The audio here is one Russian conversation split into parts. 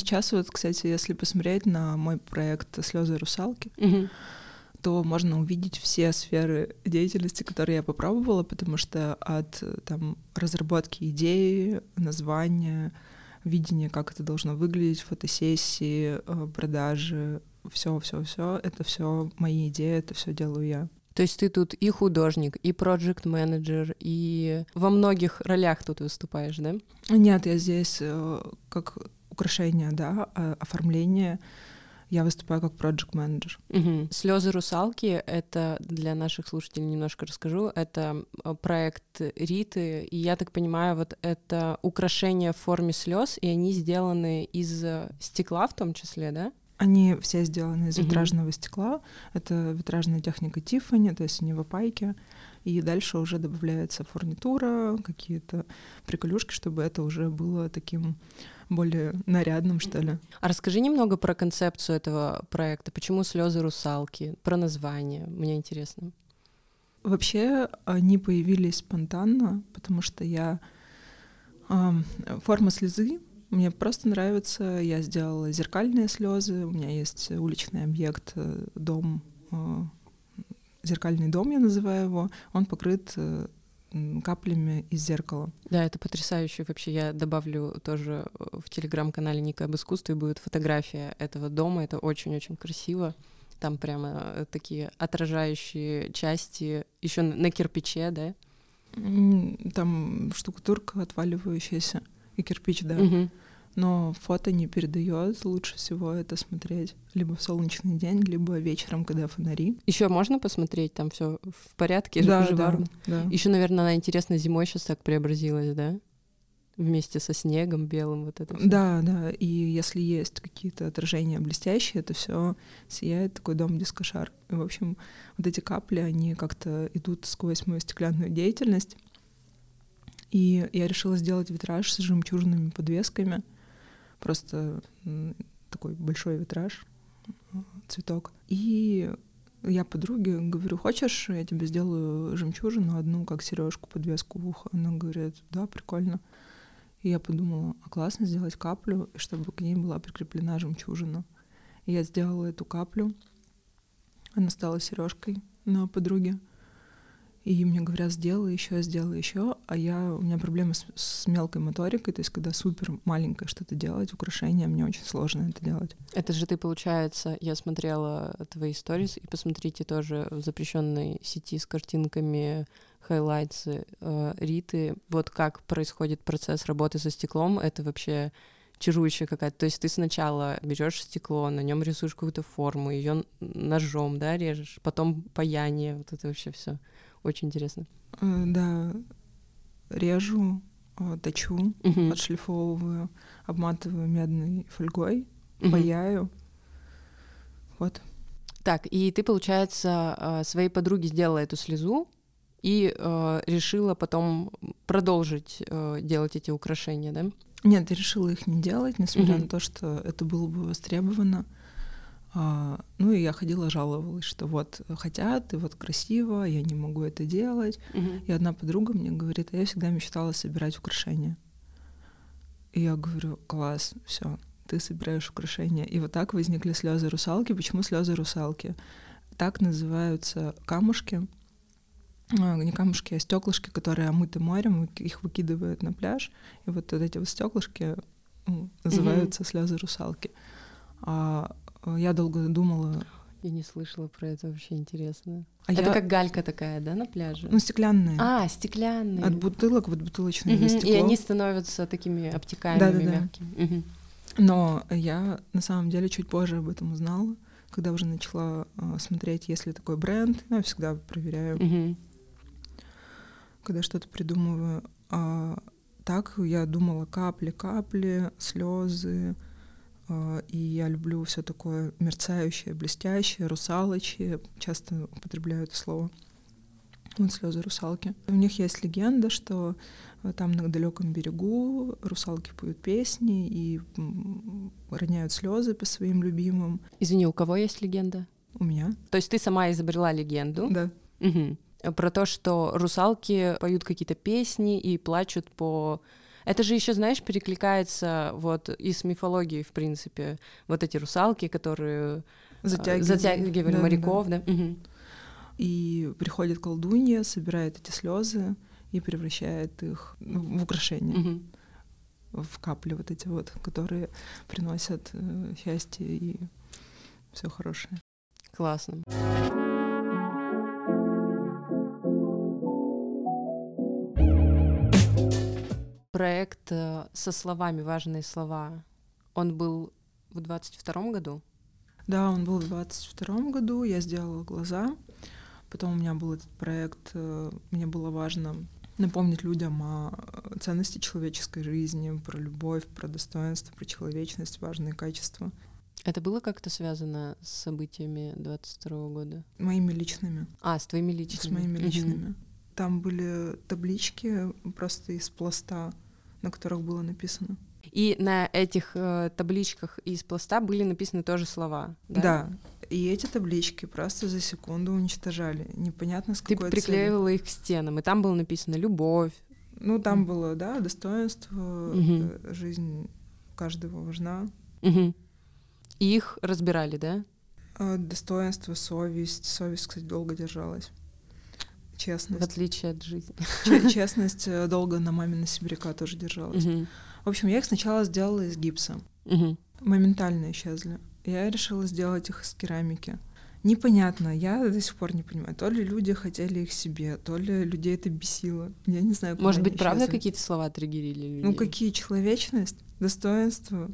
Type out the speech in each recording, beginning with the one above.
сейчас вот, кстати, если посмотреть на мой проект «Слезы русалки», Мгм. то можно увидеть все сферы деятельности, которые я попробовала, потому что от там разработки идеи, названия, видения, как это должно выглядеть, фотосессии, э, продажи, все, все, все, это все мои идеи, это все делаю я. То есть ты тут и художник, и проект менеджер и во многих ролях тут выступаешь, да? Нет, я здесь э, как украшение, да, а оформление. Я выступаю как проект менеджер. Слезы русалки это для наших слушателей немножко расскажу. Это э, проект Риты, и я так понимаю, вот это украшения в форме слез, и они сделаны из э, стекла в том числе, да? Они все сделаны из витражного стекла. Это витражная техника Тиффани, то есть они в опайке. И дальше уже добавляется фурнитура, какие-то приколюшки, чтобы это уже было таким более нарядным, что ли. А расскажи немного про концепцию этого проекта. Почему слезы русалки? Про название. Мне интересно. Вообще они появились спонтанно, потому что я... форма слезы мне просто нравится. Я сделала зеркальные слезы. У меня есть уличный объект, э, дом, э, зеркальный дом я называю его. Он покрыт э, каплями из зеркала. Да, это потрясающе. Вообще я добавлю тоже э, в телеграм-канале Ника об искусстве будет фотография этого дома. Это очень-очень красиво. Там прямо э, такие отражающие части еще на кирпиче, да? Там штукатурка отваливающаяся и кирпич, да. Мгм. Но фото не передает. Лучше всего это смотреть либо в солнечный день, либо вечером, когда фонари. Еще можно посмотреть, там все в порядке, да, да, живарно. да. Еще, наверное, она интересно зимой сейчас так преобразилась, да? Вместе со снегом белым вот это. всё. Да, да. И если есть какие-то отражения блестящие, это все сияет такой дом дискошар. И, в общем, вот эти капли, они как-то идут сквозь мою стеклянную деятельность. И я решила сделать витраж с жемчужными подвесками. Просто такой большой витраж, цветок. И я подруге говорю, хочешь, я тебе сделаю жемчужину одну, как сережку, подвеску в ухо. Она говорит, да, прикольно. И я подумала, а классно сделать каплю, чтобы к ней была прикреплена жемчужина. И я сделала эту каплю. Она стала сережкой на подруге. И мне говорят, сделай еще, сделай еще. А я, у меня проблемы с, с мелкой моторикой, то есть когда супер маленькое что-то делать, украшение, мне очень сложно это делать. Это же ты, получается, я смотрела твои сторис, и посмотрите тоже в запрещенной сети с картинками хайлайтсы э, Риты. Вот как происходит процесс работы со стеклом, это вообще чарующая какая-то. То есть ты сначала берешь стекло, на нем рисуешь какую-то форму, ее ножом, да, режешь, потом паяние, вот это вообще все. Очень интересно. Э, Да, режу, э, точу, Мгм. отшлифовываю, обматываю медной фольгой, Мгм. паяю. Вот. Так, и ты, получается, э, своей подруге сделала эту слезу и э, решила потом продолжить э, делать эти украшения, да? Нет, я решила их не делать, несмотря Мгм. на то, что это было бы востребовано. Ну и я ходила, жаловалась, что вот хотят, и вот красиво, я не могу это делать. И одна подруга мне говорит, а я всегда мечтала собирать украшения. И я говорю, класс, все, ты собираешь украшения. И вот так возникли слезы русалки. Почему слезы русалки? Так называются камушки, а, не камушки, а стеклышки, которые омыты морем, их выкидывают на пляж. И вот, вот эти вот стеклышки м, называются слезы русалки. А а, я долго думала, Я не слышала про это, вообще интересно. а это я- как галька такая, да, на пляже? ну стеклянные. а, стеклянные. От бутылок, вот бутылочное Мгм, стекло. И они становятся такими обтекаемыми, Да-да-да. мягкими. Но я на самом деле чуть позже об этом узнала, когда уже начала а, смотреть, есть ли такой бренд. Ну, я всегда проверяю, Мгм. когда что-то придумываю. А так я думала капли, капли, слезы. А, И я люблю все такое мерцающее, блестящее, русалочье. Часто употребляю это слово. Вот слезы русалки. У них есть легенда, что э, там на далеком берегу русалки поют песни и роняют слезы по своим любимым. Извини, у кого есть легенда? У меня, То есть ты сама изобрела легенду да. Мгм. про то, что русалки поют какие-то песни и плачут по Это же еще, знаешь, перекликается вот и с мифологией, в принципе. Вот эти русалки, которые затягивали, затягивали да, моряков, да. да? Угу. И приходит колдунья, собирает эти слезы и превращает их в украшения. Угу в капли вот эти вот, которые приносят э, счастье и все хорошее. Классно. Проект э, со словами «Важные слова», он был в двадцать втором году? Да, он был в двадцать втором году. Я сделала глаза. Потом у меня был этот проект. Э, мне было важно напомнить людям о ценности человеческой жизни, про любовь, про достоинство, про человечность, важные качества. Это было как-то связано с событиями 22 года? Моими личными. А, с твоими личными. С моими личными. Там были таблички просто из пласта, на которых было написано. И на этих э, табличках из пласта были написаны тоже слова. Да? да. И эти таблички просто за секунду уничтожали. Непонятно с какой Ты приклеивала целью. их к стенам, и там было написано любовь. Ну, там mm. было, да, достоинство, mm-hmm. жизнь каждого важна. Mm-hmm. И их разбирали, да? А, достоинство, совесть. Совесть, кстати, долго держалась. Честность. В отличие от жизни. Честность э, долго на маме на сибиряка тоже держалась. В общем, я их сначала сделала из гипса. Mm-hmm. Моментально исчезли. Я решила сделать их из керамики. Непонятно, я до сих пор не понимаю. То ли люди хотели их себе, то ли людей это бесило. Я не знаю. Может быть, правда какие-то слова триггерили людей? Ну какие? Человечность, достоинство,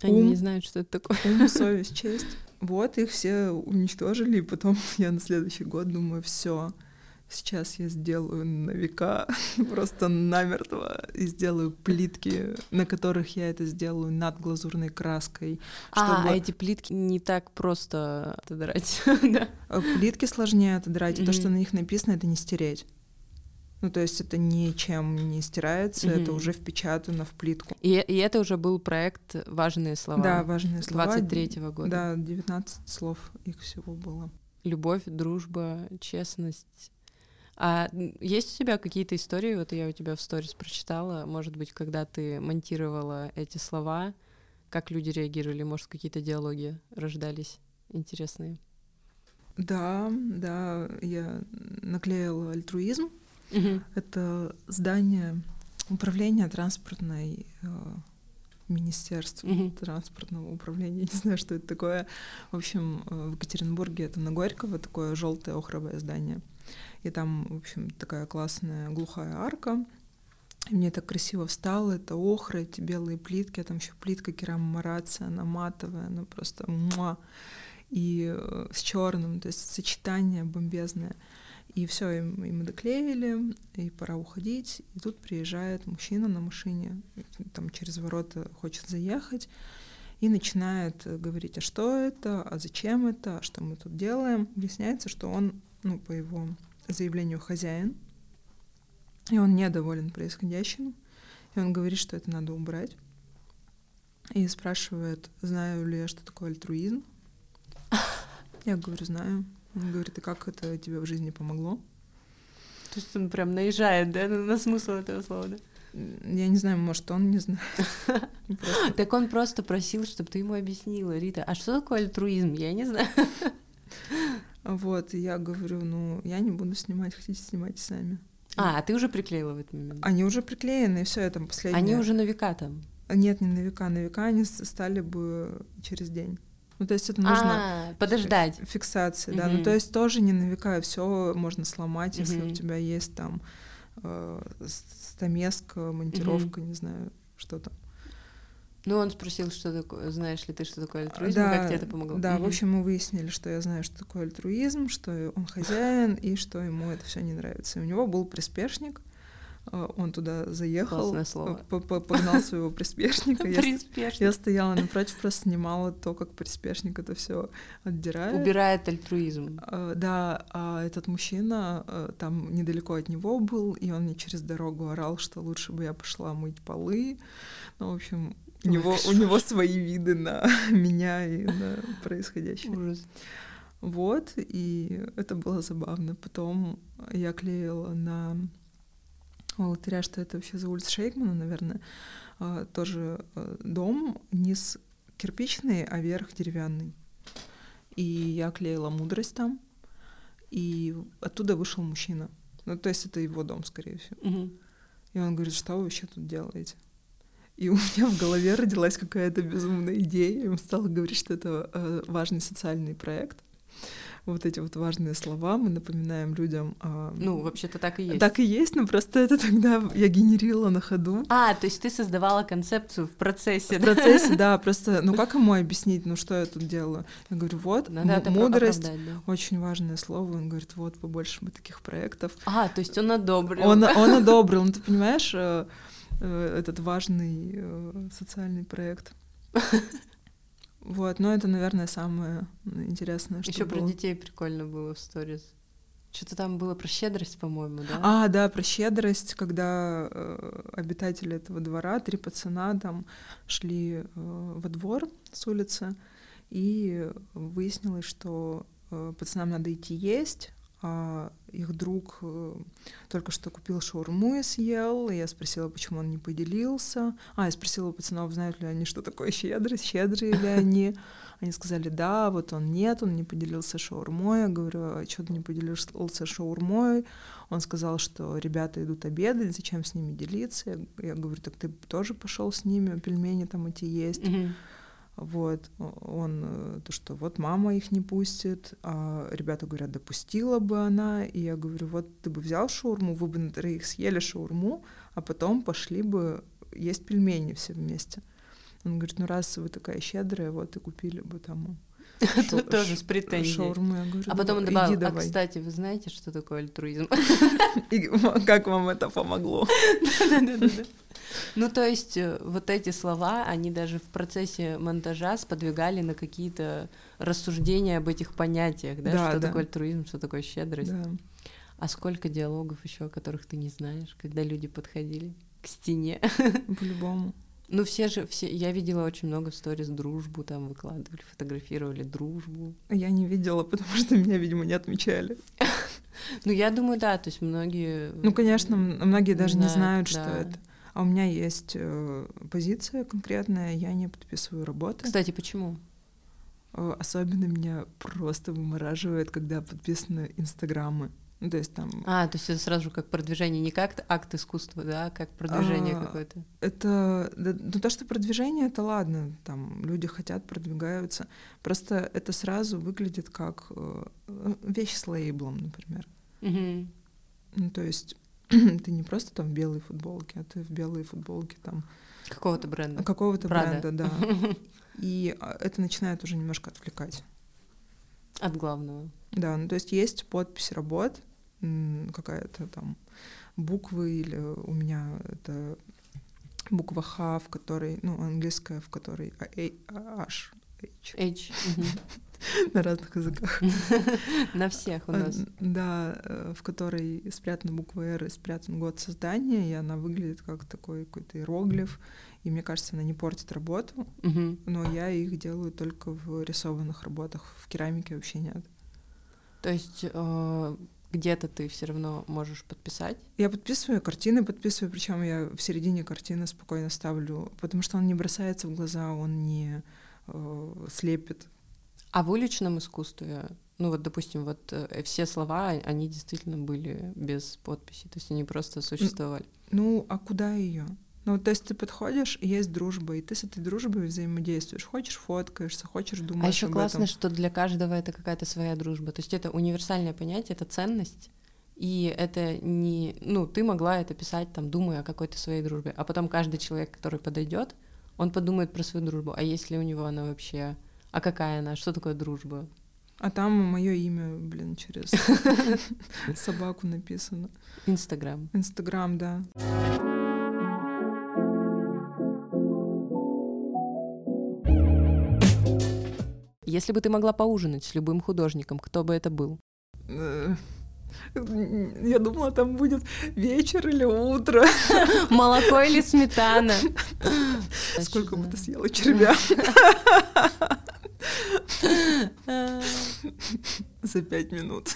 они ум, не знают, что это такое. Ум, совесть, честь. Вот их все уничтожили, и потом я на следующий год думаю, все, сейчас я сделаю на века просто намертво и сделаю плитки, на которых я это сделаю над глазурной краской. А, чтобы... А, эти плитки не так просто отодрать. да. А плитки сложнее отодрать, mm-hmm. то, что на них написано, это не стереть. Ну, то есть это ничем не стирается, mm-hmm. это уже впечатано в плитку. И, и это уже был проект «Важные слова». Да, «Важные слова». 23-го года. Да, 19 слов их всего было. Любовь, дружба, честность. А есть у тебя какие-то истории, вот я у тебя в сторис прочитала, может быть, когда ты монтировала эти слова, как люди реагировали, может, какие-то диалоги рождались интересные? Да, да, я наклеила альтруизм, Угу. Это здание управления транспортной э, министерства угу. транспортного управления, не знаю, что это такое. В общем, э, в Екатеринбурге это на Горького такое желтое охровое здание. И там, в общем, такая классная глухая арка. И мне так красиво встало, это охра, эти белые плитки, а там еще плитка кераморация, она матовая, она просто муа. И э, с черным, то есть сочетание бомбезное. И все, и, и мы доклеили, и пора уходить. И тут приезжает мужчина на машине, там через ворота хочет заехать, и начинает говорить, а что это, а зачем это, а что мы тут делаем. Выясняется, что он, ну, по его заявлению, хозяин, и он недоволен происходящим, и он говорит, что это надо убрать. И спрашивает, знаю ли я, что такое альтруизм. Я говорю, знаю. Он говорит, и как это тебе в жизни помогло? То есть он прям наезжает, да, на, на смысл этого слова, да? Я не знаю, может, он не знает. Так он просто просил, чтобы ты ему объяснила, Рита, а что такое альтруизм? Я не знаю. Вот, и я говорю, ну, я не буду снимать, хотите, снимайте сами. А, а ты уже приклеила в этот момент? Они уже приклеены, и все, это последнее. Они уже на века там? Нет, не на века, на века они стали бы через день. Ну, то есть это нужно... А, подождать. Фиксации, да. Ну, то есть тоже не на века, все можно сломать, если у тебя есть там э, стамеска, монтировка, не знаю, что там. Ну, он спросил, что такое, знаешь ли ты, что такое альтруизм, да, как тебе это помогло? Да, в общем, мы выяснили, что я знаю, что такое альтруизм, что он хозяин, и что ему это все не нравится. И у него был приспешник, а, он туда заехал, слово. погнал своего приспешника. Я стояла напротив, просто снимала то, как приспешник это все отдирает. Убирает альтруизм. А, да, а этот мужчина там недалеко от него был, и он мне через дорогу орал, что лучше бы я пошла мыть полы. Ну, в общем, у него, у него свои виды на меня и на происходящее. Ужас. Вот, и это было забавно. Потом я клеила на Алтыря, что это вообще за улица Шейкмана, наверное. А, тоже э, дом, низ кирпичный, а верх деревянный. И я клеила мудрость там, и оттуда вышел мужчина. Ну, то есть это его дом, скорее всего. Мгм. И он говорит, что вы вообще тут делаете? И у меня в голове родилась какая-то безумная идея. И он стал говорить, что это э, важный социальный проект. Вот эти вот важные слова мы напоминаем людям. а, Ну, вообще-то так и есть. так и есть, но просто это тогда я генерила на ходу. А, то есть ты создавала концепцию в процессе, В да? процессе, да, просто, ну как ему объяснить, ну что я тут делаю? Я говорю, вот, Надо это мудрость, да. очень важное слово. Он говорит, вот, побольше бы таких проектов. А, то есть он одобрил. Он, он одобрил, ну ты понимаешь, э, э, этот важный э, социальный проект. Вот, но это, наверное, самое интересное, что Еще про детей прикольно было в сторис. Что-то там было про щедрость, по-моему, да? А, да, про щедрость, когда э, обитатели этого двора, три пацана там шли э, во двор с улицы, и выяснилось, что э, пацанам надо идти есть, а их друг э, только что купил шаурму и съел, и я спросила, почему он не поделился. А, я спросила у пацанов, знают ли они, что такое щедрость, щедрые ли они. Они сказали, да, вот он нет, он не поделился шаурмой. Я говорю, а что ты не поделился шаурмой? Он сказал, что ребята идут обедать, зачем с ними делиться? Я, говорю, так ты тоже пошел с ними, пельмени там эти есть. Вот, он, э, то, что вот мама их не пустит, а ребята говорят, допустила бы она, и я говорю, вот ты бы взял шаурму, вы бы на троих съели шаурму, а потом пошли бы есть пельмени все вместе. Он говорит, ну раз вы такая щедрая, вот и купили бы Тут тоже с претензией. А потом он «Давай, добавил, а кстати, вы знаете, что такое альтруизм? Как вам это помогло? Ну, то есть э, вот эти слова, они даже в процессе монтажа сподвигали на какие-то рассуждения об этих понятиях, да, Да, что да. такое альтруизм, что такое щедрость. Да. А сколько диалогов еще, которых ты не знаешь, когда люди подходили к стене? По-любому. Ну, все же, все, я видела очень много сториз дружбу, там выкладывали, фотографировали дружбу. Я не видела, потому что меня, видимо, не отмечали. Ну, я думаю, да, то есть многие... Ну, конечно, многие даже не знают, что это. А у меня есть э, позиция конкретная, я не подписываю работы. Кстати, почему? Э, Особенно меня просто вымораживает, когда подписаны инстаграмы. Ну, то есть там А, то есть это сразу как продвижение, не как акт искусства, да, а как продвижение А, какое-то. это... да, ну, то, что продвижение, это ладно, там люди хотят, продвигаются. Просто это сразу выглядит как э, вещь с лейблом, например. Мгм. Ну, то есть ты не просто там в белой футболке, а ты в белой футболке там Какого-то бренда. какого-то бренда, да. И а, это начинает уже немножко отвлекать. От главного. Да, ну то есть есть подпись работ, какая-то там буквы или у меня это буква Х, в которой, ну, английская, в которой H, H H. на разных языках. На всех у А, нас. Да, э, в которой спрятана буква R и спрятан год создания, и она выглядит как такой какой-то иероглиф, и мне кажется, она не портит работу, но я их делаю только в рисованных работах, в керамике вообще нет. То есть э, где-то ты все равно можешь подписать. Я подписываю картины, подписываю, причем я в середине картины спокойно ставлю, потому что он не бросается в глаза, он не э, слепит. А в уличном искусстве, ну вот, допустим, вот э, все слова, а- они действительно были без подписи, то есть они просто существовали. Ну, а куда ее? Ну, то есть ты подходишь, и есть дружба, и ты с этой дружбой взаимодействуешь. Хочешь, фоткаешься, хочешь, думаешь А еще классно, этом. что для каждого это какая-то своя дружба. То есть это универсальное понятие, это ценность. И это не... Ну, ты могла это писать, там, думая о какой-то своей дружбе. А потом каждый человек, который подойдет, он подумает про свою дружбу. А есть ли у него она вообще... А какая она? Что такое дружба? А там мое имя, блин, через собаку написано. Инстаграм. Инстаграм, да. Если бы ты могла поужинать с любым художником, кто бы это был? Э, Я думала, там будет вечер или утро. Молоко или сметана? Сколько бы ты съела червя за пять минут.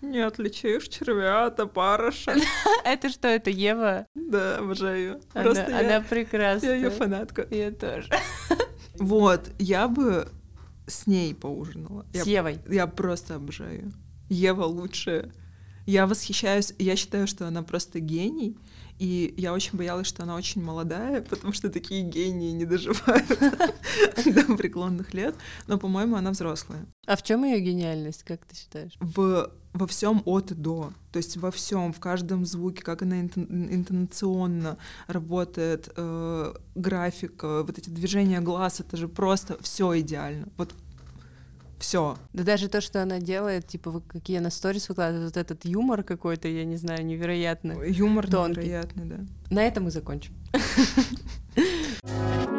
Не отличишь червя от опарыша. Это что, это Ева? Да, обожаю. Она, Просто она я, прекрасна. я ее фанатка. Я тоже. Вот, я бы с ней поужинала. С Я, Евой. я просто обожаю ее. Ева лучшая. Я восхищаюсь, я считаю, что она просто гений, и я очень боялась, что она очень молодая, потому что такие гении не доживают до преклонных лет, но, по-моему, она взрослая. А в чем ее гениальность, как ты считаешь? В, во всем от и до, то есть во всем, в каждом звуке, как она интон- интонационно работает, э, графика, вот эти движения глаз, это же просто все идеально. Вот все. Да даже то, что она делает, типа, какие она сторис выкладывает, вот этот юмор какой-то, я не знаю, невероятный. Юмор Тонкий. невероятный, да. На этом мы закончим.